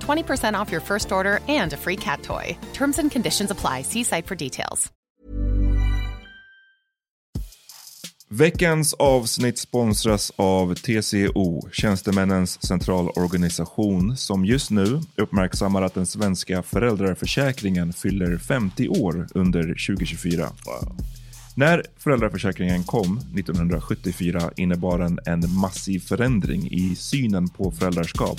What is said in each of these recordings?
20% off your first order and a free cat toy. Terms and conditions apply. See site for details. Veckans avsnitt sponsras av TCO, Tjänstemännens centralorganisation, som just nu uppmärksammar att den svenska föräldraförsäkringen fyller 50 år under 2024. Wow. När föräldraförsäkringen kom 1974 innebar den en massiv förändring i synen på föräldraskap.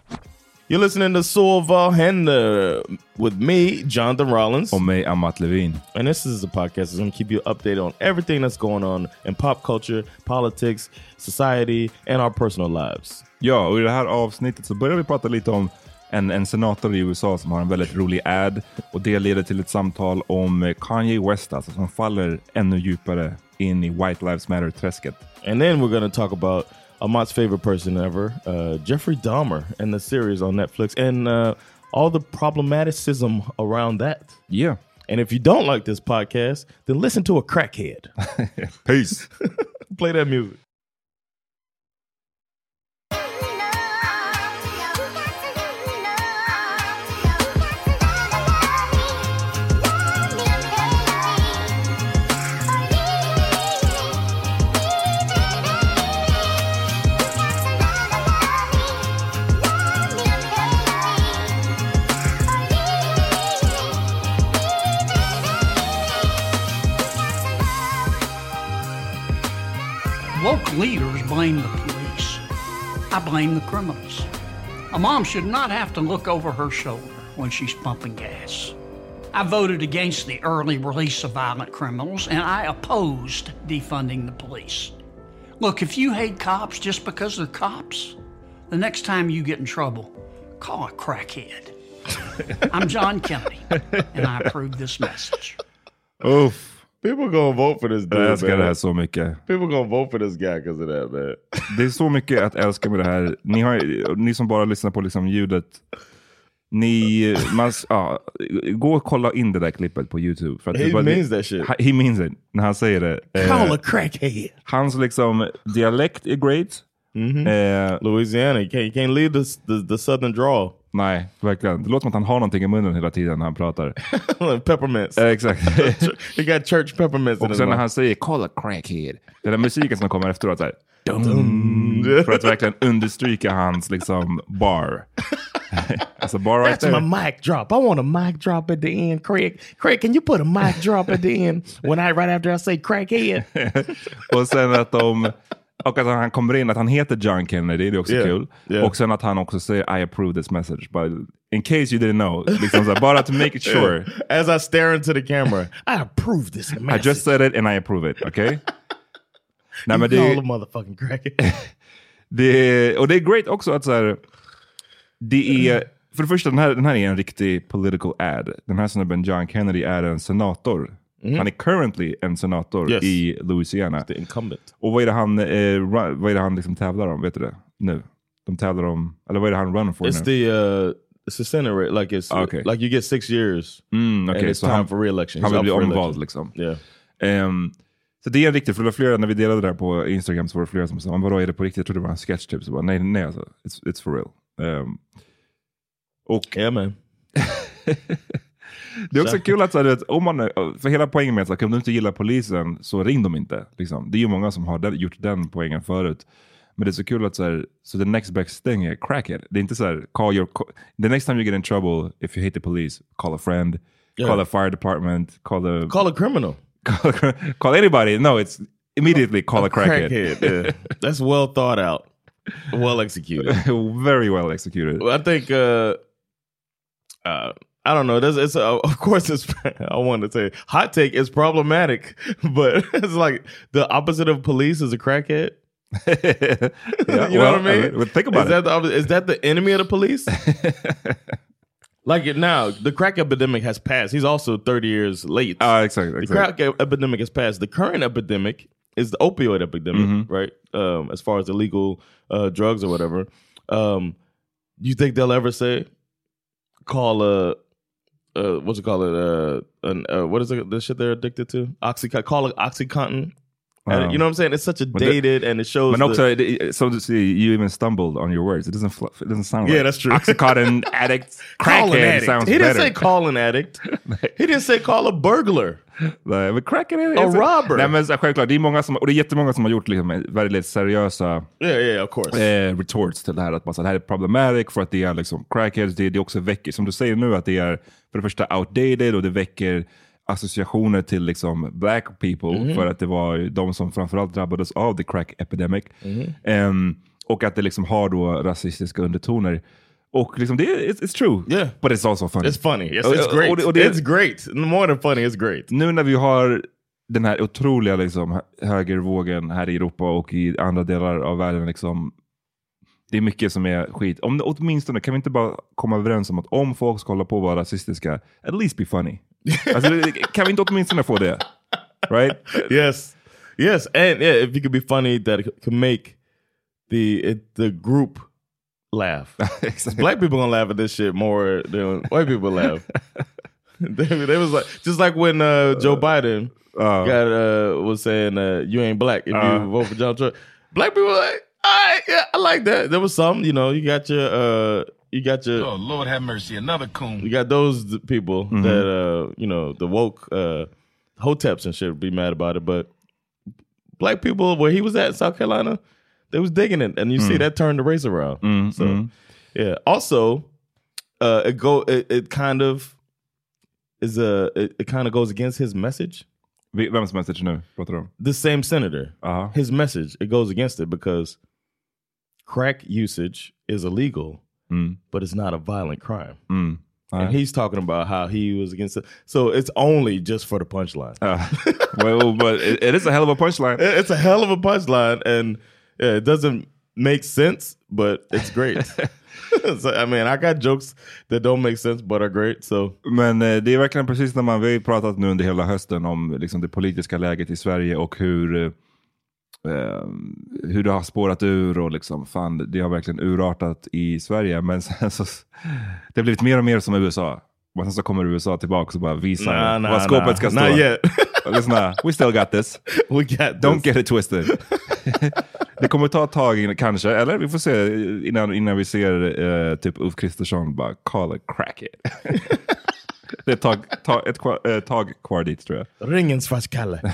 You're listening to Soul Valhenda with me, Jonathan Rollins. Och mig, Amat Levine. And this is a podcast that's going to keep you updated on everything that's going on in pop culture, politics, society, and our personal lives. Ja, och i det här avsnittet så börjar vi prata lite om en, en senator i USA som har en väldigt rolig ad och det leder till ett samtal om Kanye West alltså, som faller ännu djupare in i White Lives Matter-träsket. And then we're gonna talk about Amat's favorite person ever, uh, Jeffrey Dahmer and the series on Netflix and uh, all the problematicism around that. Yeah. And if you don't like this podcast, then listen to a crackhead. Peace. Play that music. Leaders blame the police. I blame the criminals. A mom should not have to look over her shoulder when she's pumping gas. I voted against the early release of violent criminals and I opposed defunding the police. Look, if you hate cops just because they're cops, the next time you get in trouble, call a crackhead. I'm John Kennedy, and I approve this message. Oof. People gonna vote for this dude. Jag älskar man. det här så mycket. People gonna vote for this guy because of that man. Det är så mycket att älska med det här. Ni, har, ni som bara lyssnar på liksom ljudet. Ni, man, ja, gå och kolla in det där klippet på YouTube. För att he bara, means that shit. He means it, när han säger det. Call eh, a crackhead. Hans liksom dialekt är great. Mm -hmm. eh, Louisiana, you can't, you can't leave the, the, the southern draw. Nej, verkligen. Det låter som att han har någonting i munnen hela tiden när han pratar. Peppermints. Eh, exakt. He got church peppermints in Och sen när han säger call a crackhead, den där musiken som kommer efteråt så här, dum, för att verkligen understryka hans liksom bar. alltså bar right That's my there. mic drop. I want a mic drop at the end. Craig, Craig, can you put a mic drop at the end when I right after I say crackhead? Och sen att de, och att han kommer in, att han heter John Kennedy, det är också Yeah, kul. yeah. Och sen att han också säger I approve this message. But in case you didn't know, liksom så bara to make it sure. As I stare into the camera, I approve this I message. just said it and I approve it, okay? Nej, you men det, call är- a motherfucking crackhead. det, är- och det är great också att så här, det är, för det första den här, den här är en riktig political ad. Den här snubben John Kennedy är en senator. Han är currently en senator. Yes. i Louisiana. Och vad är det han, eh, run, vad är det han liksom tävlar om? Vet du det? Nu. De tävlar om, eller vad är det han run for It's nu? the uh, it's the Senate rate. Like it's Okay. like you get six years, Mm, and okej, it's så time han, for re-election. han vill bli omvald liksom. Yeah. Ehm, så det är en riktig, för det var flera, när vi delade det här på Instagram så var det flera som sa, "Men vadå är det på riktigt? Jag trodde det var en sketch typ. Så bara, nej, nej alltså, it's, it's for real. Ehm, och Yeah, man. det är också kul att, så här, vet, om man, för hela poängen med att så om du inte gillar polisen så ring dem inte. Liksom. Det är ju många som har den, gjort den poängen förut. Men det är så kul att så, här, så the next best thing är crackhead. Det är inte så här, call your, the next time you get in trouble, if you hate the police, call a friend, Yeah. call the fire department, call the, Call a criminal. call, call anybody. No, it's immediately call a crackhead. yeah. That's well thought out, well executed. Very well executed. I think uh, uh, I don't know. It's uh, of course it's. I wanted to say hot take is problematic, but it's like the opposite of police is a crackhead. Yeah, you know well, what I mean? think about is it. That the, is that the enemy of the police? like it now, the crack epidemic has passed. He's also thirty years late. Ah, exakt. the exakt. crack epidemic has passed. The current epidemic is the opioid epidemic, Mm-hmm. right? Um, as far as illegal uh, drugs or whatever. Um, you think they'll ever say, call a, uh, what's it called? Uh, an, uh, what is it? The shit they're addicted to? Oxycontin. Call it Oxycontin. Um, you know what I'm saying? It's such a the- dated, and it shows. Men the- också, det- so to see, you even stumbled on your words. It doesn't, fl- it doesn't sound Yeah, right. that's true. Oxycontin addict, crackhead addict. sounds he didn't better. say call an addict. he didn't say call a burglar. Nej, men crackhead är A robber. Nej, men självklart, det är många som, och det är jättemånga som har gjort liksom, väldigt seriösa Yeah, yeah, of course. eh, retorts till det här. Att man, så, det här är problematic för att det är liksom crackheads. Det, det också väcker, som du säger nu, att det är för det första outdated och det väcker associationer till liksom black people för att det var de som framförallt drabbades av the crack epidemic. Ehm, och att det liksom har då rasistiska undertoner. Och liksom det är, it's, it's true. Yeah. But it's also funny. It's funny. It's, it's great. och det- och det- it's great. More than funny, it's great. nu när vi har den här otroliga liksom, hö- högervågen här i Europa och i andra delar av världen. Liksom, det är mycket som är skit. Om, åtminstone kan vi inte bara komma överens om att om folk ska hålla på och vara rasistiska, at least be funny. Alltså, kan vi inte åtminstone få det? Right? yes, yes, and yeah, if you could be funny, that could make the it, the group laugh. 'Cause Black people gonna laugh at this shit more than white people laugh. they, they was like just like when uh, Joe Biden Uh, got uh, was saying uh, you ain't black if Uh. you vote for Donald Trump. Black people like, all right, yeah, I like that. There was some, you know, you got your uh, you got your Oh Lord have mercy, another coon. you got those th- people that uh you know the woke uh hoteps and shit be mad about it but black people where he was at in south carolina they was digging it and you see that turned the race around so yeah also uh it go it, it kind of is a it, it kind of goes against his message Vi- Vems message nu pratar om? the same senator Aha. his message it goes against it because crack usage is illegal Mm. but it's not a violent crime Mm. and he's talking about how he was against it. So it's only just for the punchline. Uh, well, but it, it is a hell of a punchline. It- it's a hell of a punchline, and yeah, it doesn't make sense, but it's great. so, I mean, I got jokes that don't make sense but are great. So Men eh, det är verkligen precis när man, vi har pratat nu under hela hösten om liksom, det politiska läget i Sverige och hur, eh, eh, hur det har spårat ur och liksom, fan, det har verkligen urartat i Sverige. Men sen så, det har blivit mer och mer som USA. Och sen så kommer USA tillbaka och bara visar Nah, nah, vad skåpet nah. ska stå. Yet. Lyssna, we still got this. we got Don't this. get it twisted. Det kommer ta ett tag innan, kanske, eller vi får se innan, innan vi ser eh, typ Ulf Kristersson bara call it crack it. det är ett tag, ta, ett kvar, eh, tag kvar dit tror jag. Ring en svartskalle.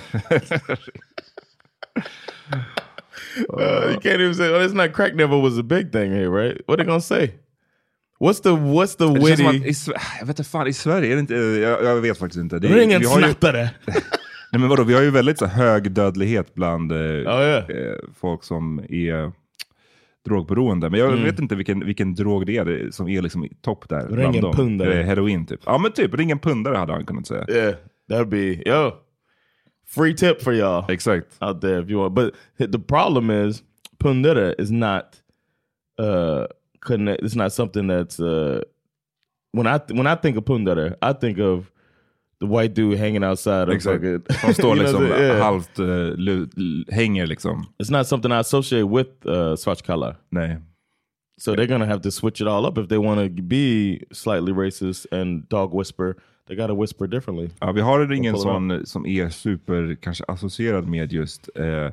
Uh, you can't even say, oh, it's not crack never was a big thing here, right? What are they gonna say? What's the, what's the Det känns som witty... att i, jag vet inte fan, i Sverige är det inte, jag, jag vet faktiskt inte. Det, är- Ring en vi har ju- snattare. Nej men vadå, vi har ju väldigt så hög dödlighet bland eh, ja. eh, folk som är drogberoende. Men jag Mm. vet inte vilken, vilken drog det är det som är liksom i topp där. Ring en pundare. Eh, Heroin typ. Ja men typ, ring en pundare hade han kunnat säga. Yeah, that'd be yo. Free tip for y'all Exakt. out there if you want. But the problem is pundera is not uh connect. It's not something that's uh when I when I think of pundera, I think of the white dude hanging outside. Of Exakt. fucking- De står You know liksom what I'm saying? Yeah. halvt, uh, hänger liksom. It's not something I associate with uh, Svartskala. Nej. So they're gonna have to switch it all up if they want to be slightly racist and dog whisper. They got to whisper differently. Ja, vi har ingen sån som är super kanske associerad med just eh,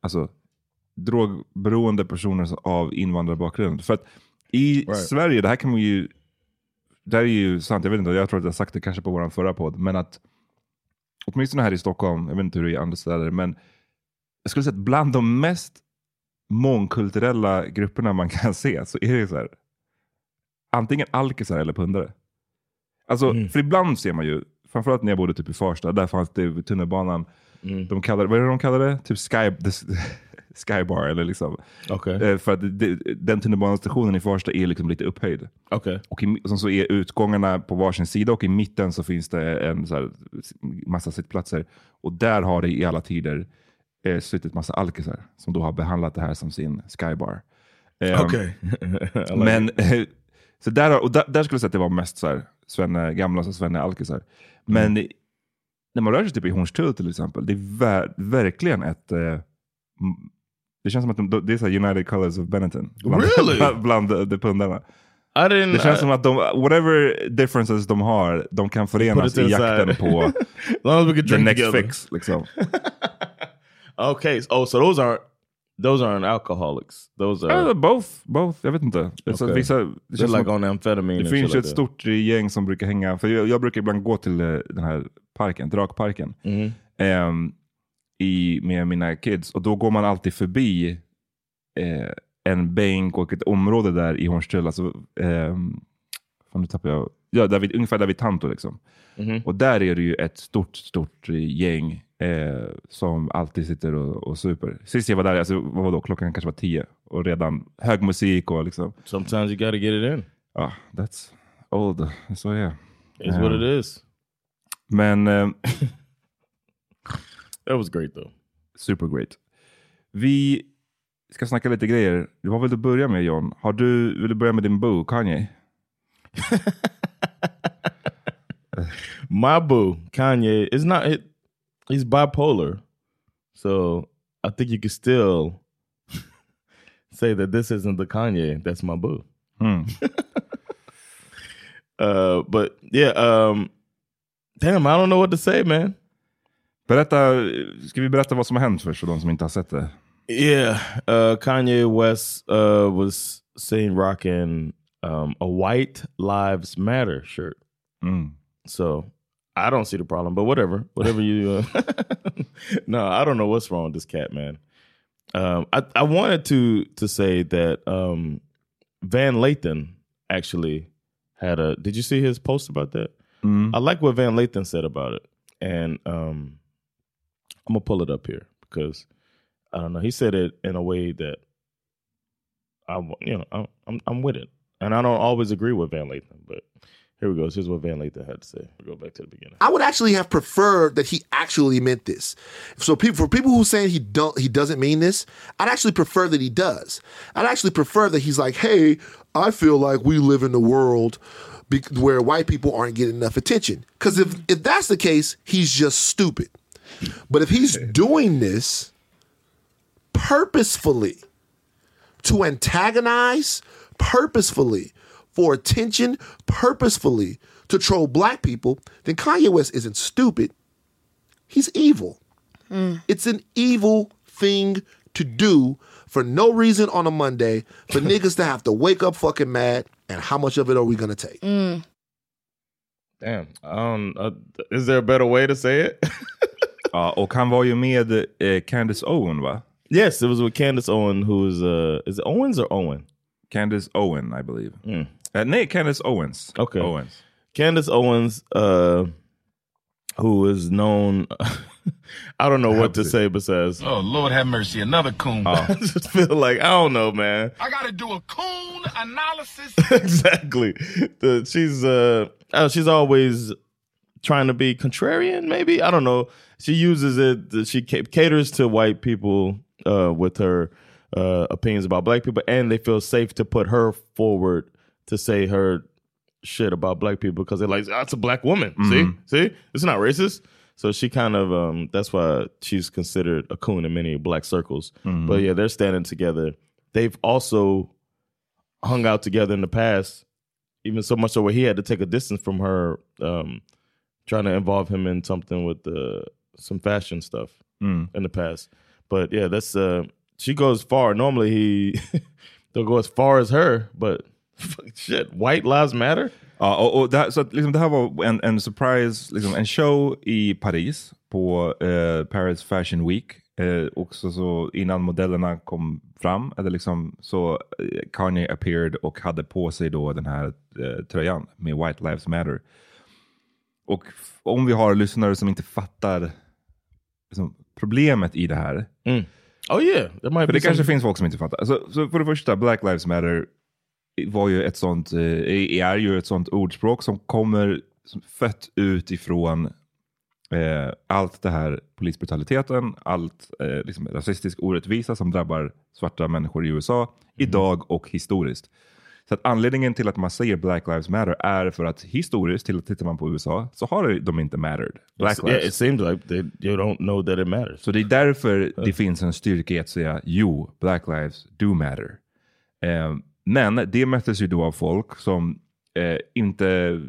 alltså, drogberoende personer av invandrarbakgrund. För att i Right. Sverige, det här kan man ju, det här är ju sant, jag vet inte, jag tror att jag sagt det kanske på vår förra podd, men att åtminstone här i Stockholm, jag vet inte hur det är i andra städer, men jag skulle säga att bland de mest mångkulturella grupperna man kan se så är det så här, antingen alkisar eller pundare. Alltså, Mm. för ibland ser man ju, framförallt när jag bodde typ i Farsta, där fanns det tunnelbanan, Mm. de kallade, vad är det de kallade det? Typ sky, skybar eller liksom. Okay. Eh, för att det, den tunnelbanestationen i Farsta är liksom lite upphöjd. Okay. Och, i, så är utgångarna på varsin sida och i mitten så finns det en så här, massa sittplatser. Och där har det i alla tider eh, suttit massa alkisar som då har behandlat det här som sin skybar. Ehm, Okay. Men så där, och där, där skulle jag säga att det var mest så här, svenne, gamla så svenne alkisar. Men Mm. när man rör sig typ i Hornstull till exempel, det är ver, verkligen ett... Eh, det känns som att de, det är så United Colors of Benetton. Bland, Really? bland, de, de pundarna. Det känns I- som att de, whatever differences de har, de kan förenas i jakten på as long as we can the next together. fix. Liksom. Okay. Oh, so those aren't those aren't alcoholics. Those are Uh, both, both, jag vet inte. Så Okay. vissa, det they're känns like on amphetamine. Det finns ju ett stort gäng som brukar hänga, för jag, jag brukar ibland gå till eh, den här parken, Drakparken, Mhm. ehm, i, med mina kids. Och då går man alltid förbi eh, en bänk och ett område där i Hornstull. Alltså, fan, nu tappar jag. Ja, där vid, ungefär där vid Tanto. Liksom. Mhm. Och där är det ju ett stort, stort gäng eh, som alltid sitter och, och super. Sist jag var där, alltså, vad var då, klockan kanske var tio. Och redan hög musik och liksom. Sometimes you got to get it in. Ah, that's old. Är det. It's what it is. Men eh, That was great though. super great. Vi ska snacka lite grejer. Vad vill du börja med John? Har du, vill du börja med din boo, Kanye? My boo, Kanye, is not it. He's bipolar, so I think you could still say that this isn't the Kanye. That's my boo. Mm. Uh, but yeah, um, damn, I don't know what to say, man. Berätta, ska vi berätta vad som har hänt först för de som inte har sett det? Yeah, uh, Kanye West uh, was seen rocking um, a White Lives Matter shirt. Mm. So I don't see the problem, but whatever, whatever you. Uh, no, I don't know what's wrong with this cat, man. Um, I I wanted to to say that um, Van Lathan actually had a. Did you see his post about that? Mm. I like what Van Lathan said about it, and um, I'm gonna pull it up here because I don't know. He said it in a way that I, you know, I'm I'm, I'm with it, and I don't always agree with Van Lathan, but here we go. Here's what Van Lathan had to say. We'll go back to the beginning. I would actually have preferred that he actually meant this. So people, for people who saying he don't, he doesn't mean this, I'd actually prefer that he does. I'd actually prefer that he's like, hey, I feel like we live in a world be- where white people aren't getting enough attention. Because if if that's the case, he's just stupid. But if he's doing this purposefully to antagonize, purposefully for attention, purposefully to troll black people, then Kanye West isn't stupid. He's evil. It's an evil thing to do for no reason on a Monday for niggas to have to wake up fucking mad? And how much of it are we gonna take? Damn. Um, uh, is there a better way to say it? Ja, och han var ju med Candace Owen va? yes, it was with Candace Owen, who's uh, is it Owens or Owen? Candace Owen, I believe. Eh, nej, Candace Owens. Okay. Owens. Candace Owens, uh, who is known. I don't know what to say besides. Oh, Lord have mercy. Another coon. I just feel like I don't know, man. I got to do a coon analysis. exactly. The, she's uh, uh, she's always trying to be contrarian. Maybe I don't know. She uses it. She caters to white people uh, with her uh, opinions about black people, and they feel safe to put her forward to say her shit about black people because they're like, that's a black woman. See, see, it's not racist. So she kind of um, that's why she's considered a coon in many black circles. But yeah, they're standing together. They've also hung out together in the past, even so much so where he had to take a distance from her, um, trying to involve him in something with the some fashion stuff in the past. But yeah, that's uh, she goes far. Normally he don't go as far as her, but shit, white lives matter. Ja, och, och det, här, så att, liksom, det här var en, en surprise, liksom, en show i Paris på eh, Paris Fashion Week. Eh, också så innan modellerna kom fram, eller liksom, så eh, Kanye appeared och hade på sig då den här eh, tröjan med White Lives Matter. Och om vi har lyssnare som inte fattar liksom, problemet i det här, Oh yeah, there might för det kanske finns folk som inte fattar. Så, så för det första, Black Lives Matter var ju ett sånt, eh, är ju ett sånt ordspråk som kommer som fött ut ifrån eh, allt det här polisbrutaliteten, allt eh, liksom rasistisk orättvisa som drabbar svarta människor i USA idag och historiskt. Så att anledningen till att man säger Black Lives Matter är för att historiskt, till tittar man på USA, så har de inte mattered. Black yeah, Lives. it seems like they you don't know that it matters. Så det är därför det finns en styrka i att säga jo, Black Lives do matter. Eh, men det möttes ju då av folk som eh, inte,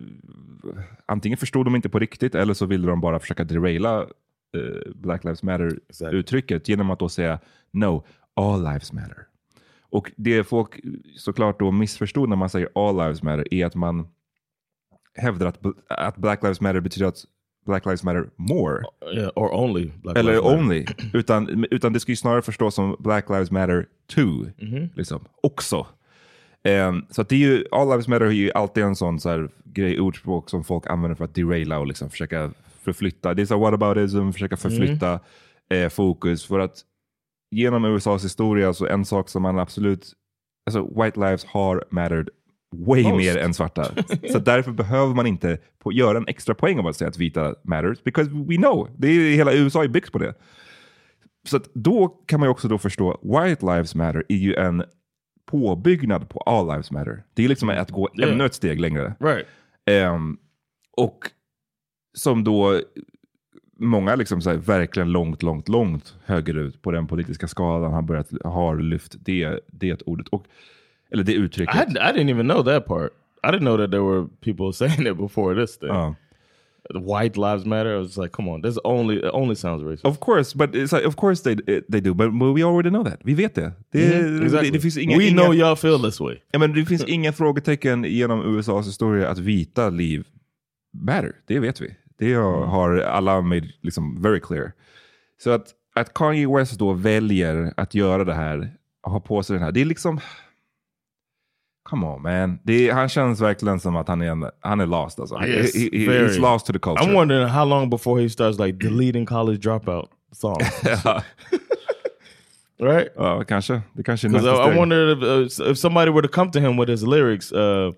antingen förstod de inte på riktigt eller så ville de bara försöka deraila eh, Black Lives Matter-uttrycket genom att då säga no, all lives matter. Och det folk såklart då missförstod när man säger all lives matter är att man hävdar att, att Black Lives Matter betyder att Black Lives Matter more. Yeah, or only Black Eller Lives Matter. only. Utan, utan det ska ju snarare förstås som Black Lives Matter too. Mhm. Liksom. Också. Ehm, så det är ju, All Lives Matter är ju alltid en sån så här, grej, ordspråk som folk använder för att deraila och liksom försöka förflytta. Det är så whataboutism, försöka förflytta eh, fokus. För att genom USAs historia så en sak som man absolut, alltså white lives har mattered way Most. mer än svarta. så därför behöver man inte på, göra en extra poäng av att säga att vita matters, because we know. Det är, hela USA är byggt på det. Så då kan man ju också då förstå, white lives matter är ju en påbyggnad på all lives matter. Det är liksom att gå Yeah. ännu ett steg längre. Right. Ehm, och som då många liksom så här, verkligen långt, långt, långt högerut på den politiska skalan har börjat har lyft det, det ordet. Och, eller det I, uttrycket. had, I didn't even know that part. I didn't know that there were people saying it before this thing. Ja. White lives matter. I was like, come on, this only only sounds racist. Of course, but it's like, of course they, they do, but we already know that. Vi vet det. Det, Mhm, exactly. det, det finns inga, We inga, know y'all feel this way. Ja, men det finns inga frågetecken genom USAs historia att vita liv matter. Det vet vi. Det har, har alla made liksom very clear. Så att, att Kanye West då väljer att göra det här, ha på sig den här, det är liksom... Come on man. Det är, han känns verkligen som att han är, han är lost alltså. Yes, he, he, he's lost to the culture. I'm wondering how long before he starts like deleting college dropout songs. right? Ja, kanske. Det kanske är nästa I, I steg. wonder if, uh, if somebody were to come to him with his lyrics uh,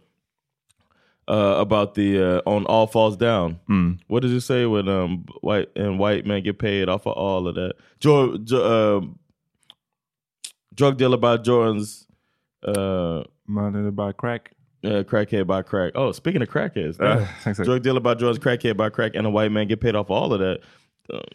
uh, about the uh, on all falls down. Mm. What did you say when um white and white men get paid off of all of that? Jo, jo, uh, drug dealer by Jordan's uh, Money by crack. uh, crackhead by crack. Oh, speaking of crackheads, uh, drug dealer by Jordan's crackhead by crack, and a white man get paid off all of that.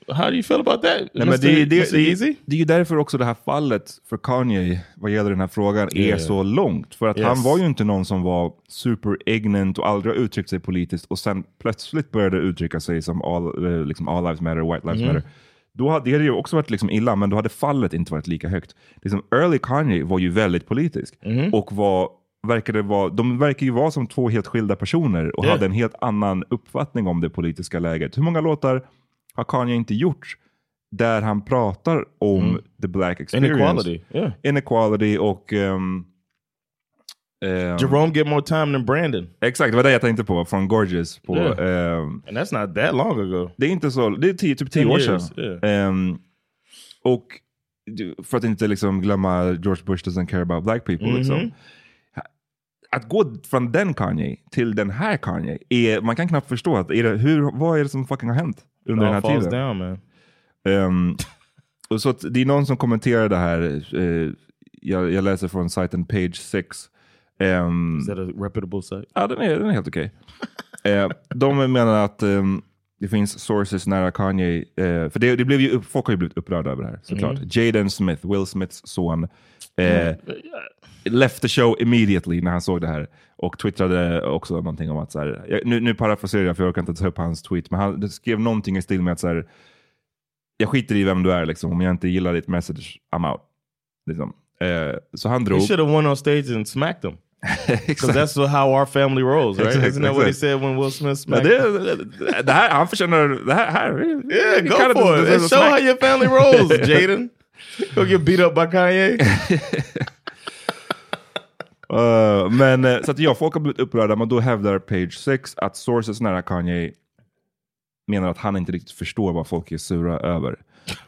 How do you feel about that? Nej, men det, det, det, det är ju därför också det här fallet för Kanye vad gäller den här frågan är Yeah. så långt. För att Yes. han var ju inte någon som var super ignorant och aldrig har uttryckt sig politiskt och sen plötsligt började uttrycka sig som all, eh, liksom all lives matter, white lives Mhm. matter. då hade det hade ju också varit liksom illa, men då hade fallet inte varit lika högt. Liksom, early Kanye var ju väldigt politisk och var, verkade vara, de verkar ju vara som två helt skilda personer och Ja. hade en helt annan uppfattning om det politiska läget. Hur många låtar har Kanye inte gjort där han pratar om the black experience? Inequality. Yeah. Inequality och... ehm, ehm, Jerome get more time than Brandon. Exakt, det var det jag tänkte på från Gorgeous. På, Yeah. ehm, And that's not that long ago. det är inte så, det är tio, typ tio år sedan. yeah. Ehm, och för att inte liksom glömma George Bush doesn't care about black people. Mhm. Liksom. Att gå från den Kanye till den här Kanye, är, man kan knappt förstå. Att, är det, hur, vad är det som fucking har hänt under den här falls tiden? down man. Ehm, och så det är någon som kommenterar det här, eh, jag, jag läser från sajten Page 6. Ehm, Is that a reputable site? Ja, den är, den är helt okej. eh, de menar att ehm, det finns sources nära Kanye, eh, för det, det blev ju, folk har ju blivit upprörda över det här såklart. Mm. Jaden Smith, Will Smiths son, eh, left the show immediately när han såg det här. Och twittrade också någonting om att, så här, nu, nu parafraserar jag för jag orkar inte ta upp hans tweet, men han skrev någonting i stil med att så här, jag skiter i vem du är, liksom. om jag inte gillar ditt message, I'm out. Liksom. Eh, så han drog. He should have went on stage and smacked him. Because that's how our family rolls, right? Exakt, Isn't that what he said when Will Smith smacked det, det, här, han förtjänar det här. här Yeah, go for it. deserves a And show smack. how your family rolls, Jaden. Go get beat up by Kanye. Uh, men eh, så att ja, folk har blivit upprörda, men då hävdar Page 6 att sources nära Kanye menar att han inte riktigt förstår vad folk är sura över.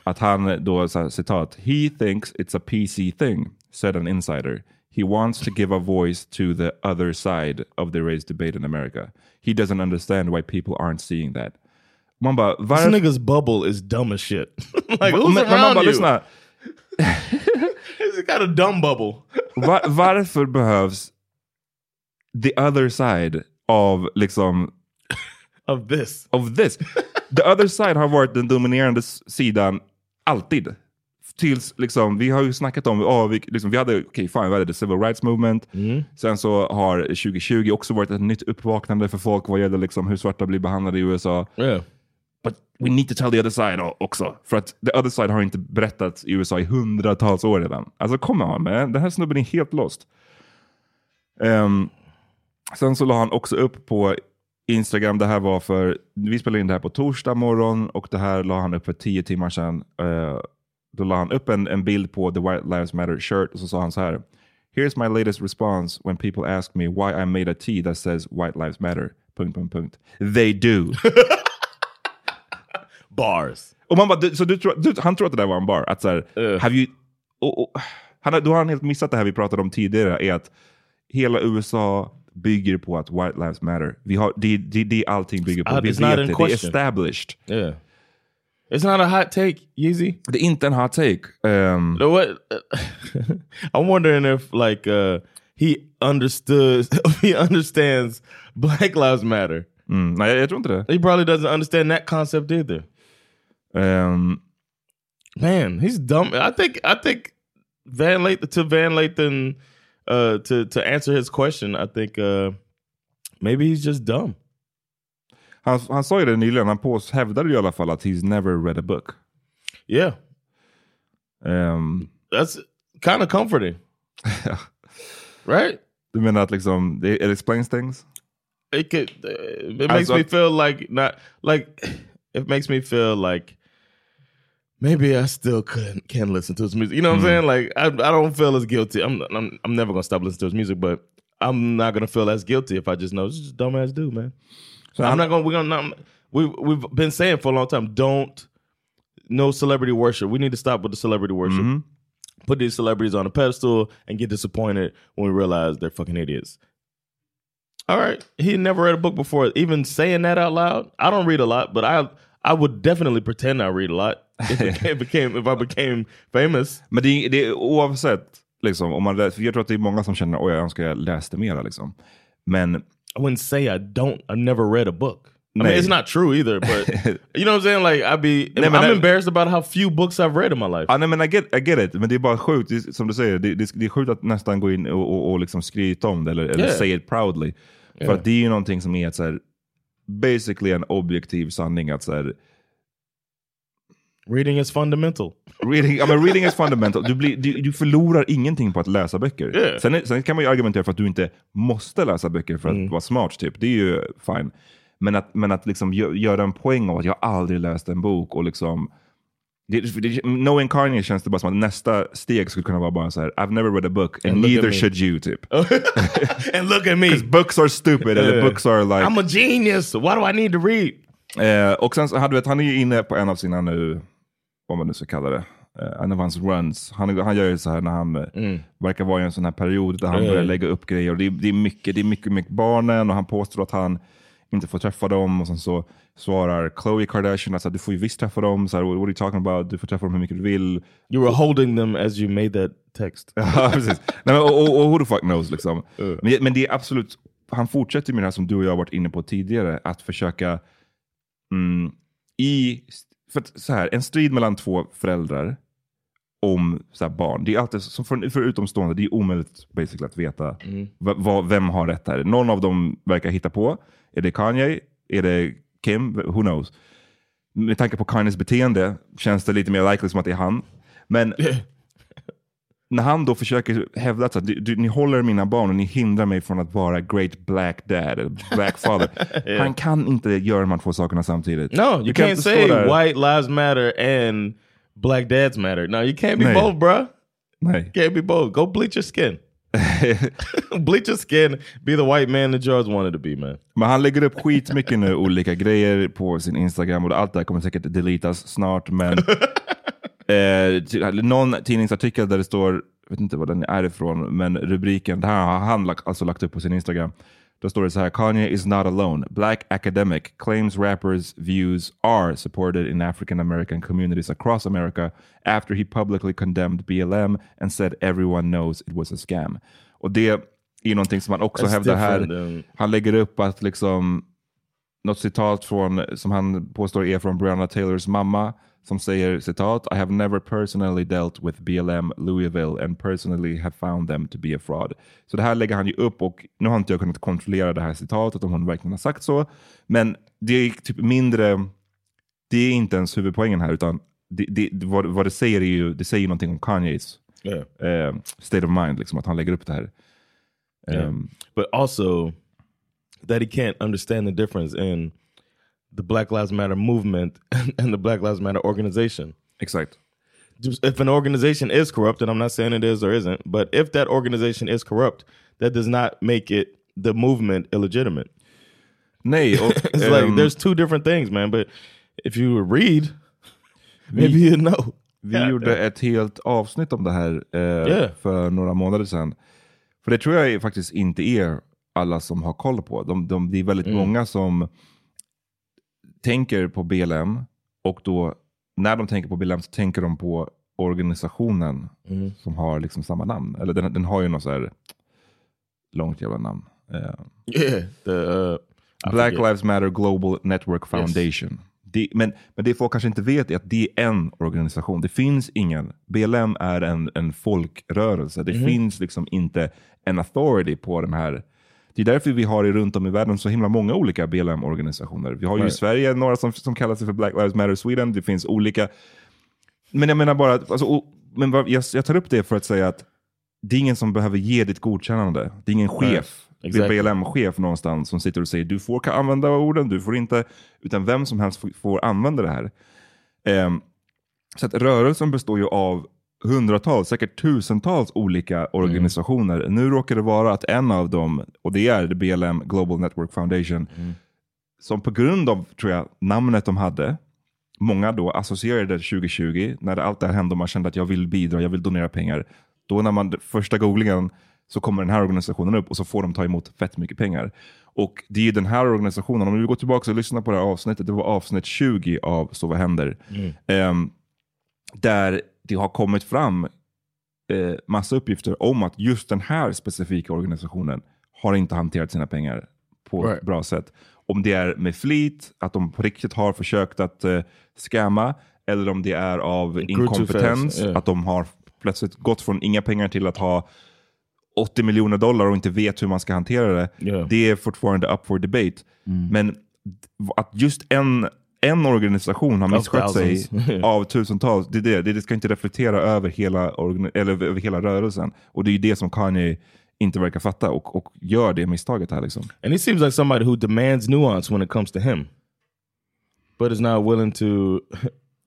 Att han då, så här, citat, He thinks it's a PC thing, said an insider. He wants to give a voice to the other side of the race debate in America. He doesn't understand why people aren't seeing that. Man bara, This nigga's bubble is dumb as shit. like, who's men around bara, you? lyssna. He's got a dumb bubble. Va- varför behövs the other side av liksom of this? Of this. The other side har varit den dominerande s- sidan alltid. Tills liksom, vi har ju snackat om, oh, vi, liksom, vi hade, okej fine, vi hade the civil rights movement. Sen så har 2020 också varit ett nytt uppvaknande för folk vad gäller liksom, hur svarta blir behandlade i USA. Yeah. But we need to tell the other side också. För att the other side har inte berättat i USA i hundratals år redan. Alltså come on man, den här snubben är helt lost. Ehm, sen så la han också upp på Instagram, det här var för, vi spelade in det här på torsdag morgon och det här la han upp för tio timmar sedan. Eh, då la han upp en, en bild på the White Lives Matter shirt och så sa han så här. Here's my latest response when people ask me why I made a tee that says White Lives Matter. Punkt, punkt, punkt. They do. Bars. Och man bara, du, så du du, han tror att det där var en bar. Att så här, have you, och, och, han, då har han helt missat det här vi pratade om tidigare. Är att hela USA bygger på att White Lives Matter. Vi har, det, det, det allting bygger på. Uh, vi vet det. Det är established. Yeah. It's not a hot take, Yeezy. Det är inte en hot take. Um, No, what? I'm wondering if like uh, he understood, he understands Black Lives Matter. mm, nej, jag tror inte det. He probably doesn't understand that concept either. Um, Man, he's dumb. I think I think Van Lathan to Van Lathan uh, to to answer his question. I think uh, maybe he's just dumb. Han, han sa ju det nyligen, han pås, hävdade ju i alla fall att he's never read a book. Yeah, Um, that's kind of comforting, right? du menar att liksom, it, it explains things? It could. Uh, it makes Alltså- me feel like not like. It makes me feel like maybe I still can can listen to his music. You know what I'm saying? Like I I don't feel as guilty. I'm I'm I'm never gonna stop listening to his music, but I'm not gonna feel as guilty if I just know this is a dumbass dude, man. So I'm not gonna we're gonna not, we we've been saying for a long time, don't no celebrity worship. We need to stop with the celebrity worship. Mm-hmm. Put these celebrities on a pedestal and get disappointed when we realize they're fucking idiots. All right. He never read a book before. Even saying that out loud, I don't read a lot, but I I would definitely pretend I read a lot if it became, if I became famous. Men det, det oavsett, liksom, om man för jag tror att det är många som känner oj jag önskar jag läste mera. Liksom. Men I wouldn't say I don't. I've never read a book. I mean, it's not true either, but you know what I'm saying? Like, I'd be, Nej, I'm embarrassed about how few books I've read in my life. Ja, nej, men I get, I get it, men det är bara sjukt, är, som du säger, det, det, det är sjukt att nästan gå in och, och, och liksom skryta om det, eller, eller Yeah. say it proudly. För Yeah. att det är ju någonting som är ett så här, basically en objektiv sanning. att så här, Reading is fundamental. Reading, ja, men reading is fundamental. Du, blir, du, du förlorar ingenting på att läsa böcker. Yeah. Sen, sen kan man ju argumentera för att du inte måste läsa böcker för att vara smart. Typ. Det är ju fine. Men att, men att liksom gö- göra en poäng av att jag aldrig läst en bok och liksom det, det, knowing Kanye känns det bara som att nästa steg skulle kunna vara bara så här, I've never read a book and, And neither me." should you typ. and look at me. Because books are stupid eller Yeah. books are like... I'm a genius. Why do I need to read? Eh, och sen så hade vet, han är ju inne på en av sina nu, vad man nu ska kalla det, eh, en av hans runs. Han, han gör ju så här när han eh, verkar vara i en sån här period där han Mm. börjar lägga upp grejer. Det, är- det är mycket, det är mycket med barnen och han påstår att han inte får träffa dem. Och sen så svarar Khloe Kardashian att du får ju visst träffa dem. Så här, What are you talking about? Du får träffa dem hur mycket du vill. You were holding them as you made that text. Ja, precis. Nej, men, och, och, och who the fuck knows liksom. Men, men det är absolut, han fortsätter med det här som du och jag har varit inne på tidigare, att försöka mm, i, för att, så här, en strid mellan två föräldrar om så här, barn, det är alltid, som för, för utomstående, det är omöjligt basically, att veta va, vad- vem har rätt här. Någon av dem verkar hitta på. Är det Kanye? Är det Kim? Who knows? Med tanke på Kanyes beteende känns det lite mer likely som att det är han. Men när han då försöker hävda att du, du, ni håller mina barn och ni hindrar mig från att vara great black dad, eller black father. Han kan inte göra de här två sakerna samtidigt. No, you kan can't stå say white lives matter and black dads matter. No, you can't be Nej. both, bruh. Nej. Can't be both. Go bleach your skin. bleach your skin. Be the white man that George wanted to be, man. Men han lägger upp skitmycket nu olika grejer på sin Instagram och allt det här kommer säkert deletas snart. Men eh, någon tidningsartikel där det står, jag vet inte vad den är ifrån, men rubriken, det här har han lagt, alltså lagt upp på sin Instagram. Då står det så här, Kanye is not alone. Black academic claims rappers views are supported in African American communities across America after he publicly condemned BLM and said everyone knows it was a scam. Och det är någonting som han också That's hävdar här. Han lägger upp att liksom något citat från, som han påstår är från Breonna Taylors mamma som säger citat I have never personally dealt with BLM Louisville and personally have found them to be a fraud. Så det här lägger han ju upp och nu har inte jag kunnat kontrollera det här citatet om hon verkligen har sagt så. Men det är typ mindre, det är inte ens huvudpoängen här utan det, det, vad, vad det säger är ju, det säger någonting om Kanyes Yeah. eh, state of mind, liksom, att han lägger upp det här. Yeah. Ehm, but also that he can't understand the difference in the Black Lives Matter movement and the Black Lives Matter organization. Exakt. If an organization is corrupt, and I'm not saying it is or isn't, but if that organization is corrupt, that does not make it the movement illegitimate. Nej, och, It's like ehm, there's two different things, man. But if you read, maybe you know. Vi God gjorde damn. ett helt avsnitt om det här eh, Yeah. för några månader sedan. För det tror jag faktiskt inte är alla som har koll på. De, de, det är väldigt Mm. många som tänker på BLM och då när de tänker på BLM så tänker de på organisationen Mm. som har liksom samma namn. Eller den, den har ju något så här långt jävla namn. Eh, Yeah, the uh, Black. Lives Matter Global Network Foundation. Det, men, men det folk kanske inte vet är att det är en organisation. Det finns ingen. BLM är en, en folkrörelse. Det Mhm. finns liksom inte en authority på den här. Det är därför vi har i runt om i världen så himla många olika BLM-organisationer. Vi har ju i Right. Sverige några som, som kallar sig för Black Lives Matter Sweden. Det finns olika. Men jag menar bara, att- alltså, och, men jag, jag tar upp det för att säga att det är ingen som behöver ge ditt godkännande. Det är ingen chef, Right. Exactly. BLM-chef någonstans som sitter och säger du får använda orden, du får inte. Utan vem som helst får, får använda det här. Ehm, så att rörelsen består ju av hundratals, säkert tusentals olika organisationer. Nu råkar det vara att en av dem, och det är BLM Global Network Foundation, som på grund av, tror jag, namnet de hade, många då associerade 2020, när allt det här hände och man kände att jag vill bidra, jag vill donera pengar. Då när man, första googlingen så kommer den här organisationen upp och så får de ta emot fett mycket pengar. Och det är den här organisationen, om du går tillbaka och lyssnar på det här avsnittet, det var avsnitt 20 av Så vad händer? Ehm, där det har kommit fram eh, massa uppgifter om att just den här specifika organisationen har inte hanterat sina pengar på ett Right. bra sätt. Om det är med flit, att de på riktigt har försökt att eh, scamma, eller om det är av inkompetens, yeah. att de har plötsligt gått från inga pengar till att ha 80 miljoner dollar och inte vet hur man ska hantera det. Yeah. Det är fortfarande up for debate. Men att just en, en organisation har misskött sig av tusentals. Det, är det, det, ska inte reflektera över hela, eller över hela rörelsen. Och det är ju det som Kanye inte verkar fatta och, och gör det misstaget här. Liksom. And he seems like somebody who demands nuance when it comes to him, but is not willing to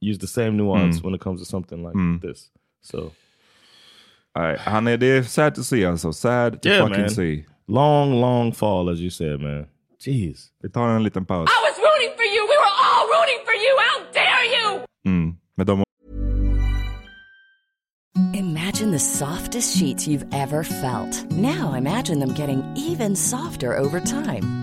use the same nuance Mm. when it comes to something like Mm. this. So Nej, han är, det är sad to see alltså. Sad to yeah, fucking man, see. long, long fall as you said, man. Jeez. Vi tar en liten paus. Rooting for you. How dare you? Mm. Med de Imagine the softest sheets you've ever felt. Now imagine them getting even softer over time.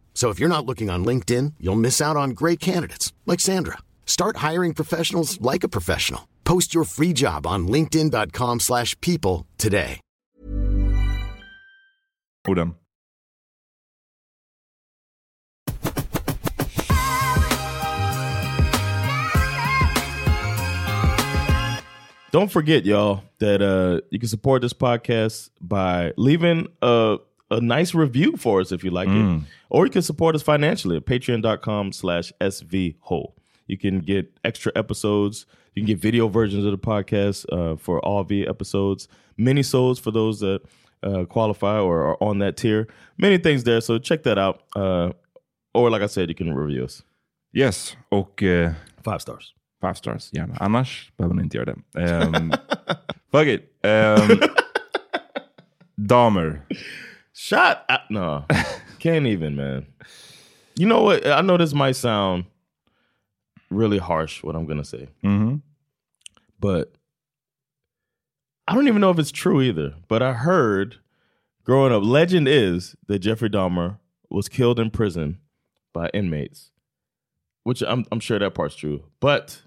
So if you're not looking on LinkedIn, you'll miss out on great candidates like Sandra. Start hiring professionals like a professional. Post your free job on linkedin.com/people today. orden. Don't forget, y'all, that uh, you can support this podcast by leaving a, a nice review for us if you like it. Or you can support us financially at patreon.com slash svho. You can get extra episodes. You can get video versions of the podcast uh, for all V episodes, mini souls for those that uh, qualify or are on that tier. Many things there, so check that out. Uh, or like I said, you can review us. Yes, och... eh, Five stars. Five stars, gärna. Annars behöver ni inte göra det. Um, fuck it. Um, Dahmer. Shut up. No, can't even, man. You know what? I know this might sound really harsh, what I'm going to say, Mhm. but I don't even know if it's true either. But I heard growing up, legend is that Jeffrey Dahmer was killed in prison by inmates, which I'm, I'm sure that part's true. But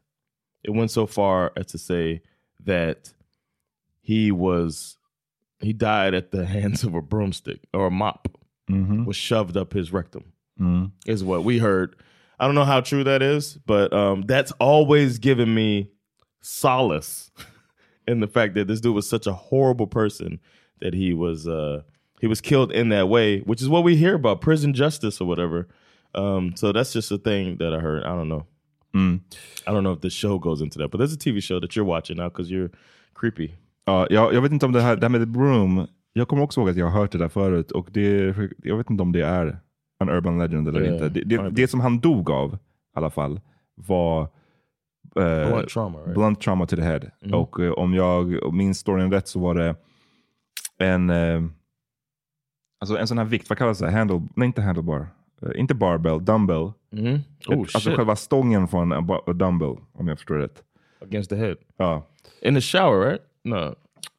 it went so far as to say that he was he died at the hands of a broomstick or a mop Mhm. was shoved up his rectum Mm. is what we heard i don't know how true that is but um, that's always given me solace in the fact that this dude was such a horrible person that he was uh, he was killed in that way which is what we hear about prison justice or whatever um, so that's just a thing that i heard i don't know Mm. i don't know if the show goes into that but there's a tv show that you're watching now because you're creepy Ja, jag, jag vet inte om det här, det här med The Broom. Jag kommer också ihåg att jag har hört det där förut och det, jag vet inte om det är en urban legend eller Ja, inte. Det, det, det som han dog av i alla fall var eh, Blunt trauma, right? blunt trauma to the head. Mhm. Och eh, om jag minns storyn rätt så var det en, eh, alltså en sån här vikt, vad kallas det? Handle, nej inte handlebar, inte barbell, dumbbell. Ett- Oh, alltså shit. själva stången från en dumbbell, om jag förstår rätt. against the head Ja. in the shower right no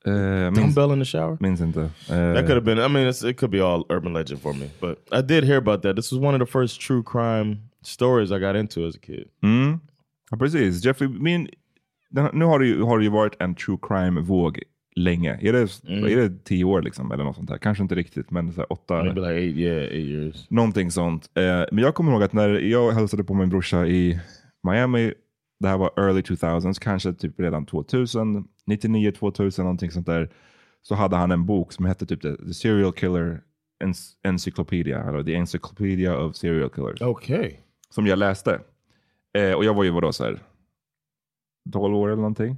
Eh, jag minns, dumbbell in the shower minns inte. Eh, That could have been. I mean, it's, it could be all urban legend for me, but I did hear about that. This was one of the first true crime stories I got into as a kid. Mm. Ja, precis. Jeffrey, min, nu har det, ju, har det ju varit en true crime-våg länge. Är det, Mm. är det tio år liksom, eller något sånt där? Kanske inte riktigt, men så här åtta. Maybe like eight, yeah, eight years. Någonting sånt. Eh, men jag kommer ihåg att när jag hälsade på min brorsa i Miami, det här var early 2000s, kanske typ redan 2000, 99, 2000, någonting sånt där. Så hade han en bok som hette typ The, Serial Killer Encyclopedia, eller The Encyclopedia of Serial Killers. Okay. Som jag läste. Eh, och jag var ju vadå så här 12 år eller någonting.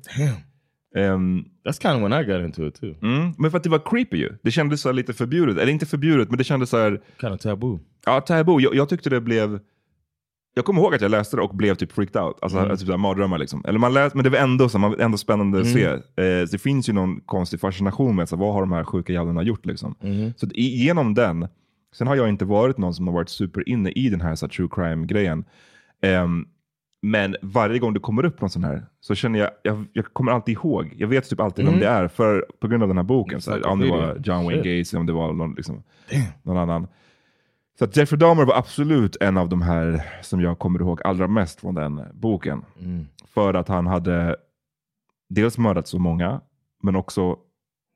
Ehm, That's kind of when I got into it too. Mm, men för att det var creepy ju. Det kändes så lite förbjudet. Eller inte förbjudet, men det kändes så här... Kind of taboo. Ja, taboo. Jag, jag tyckte det blev... Jag kommer ihåg att jag läste det och blev typ freaked out. Alltså Mm. typ mardrömmar liksom. Eller man läste, men det var ändå, så, man, ändå spännande att Mm. se. Eh, det finns ju någon konstig fascination med så, vad har de här sjuka jävlarna gjort liksom. Mm. Så att genom den, sen har jag inte varit någon som har varit super inne i den här, så här true crime-grejen. Ehm, men varje gång det kommer upp någon sån här så känner jag, jag, jag kommer alltid ihåg. Jag vet typ alltid vem Mm. det är för, på grund av den här boken. Så här, om det var. John Wayne. Gacy, om det var någon, liksom, någon annan. Så Jeffrey Dahmer var absolut en av de här som jag kommer ihåg allra mest från den boken. Mm. För att han hade dels mördat så många, men också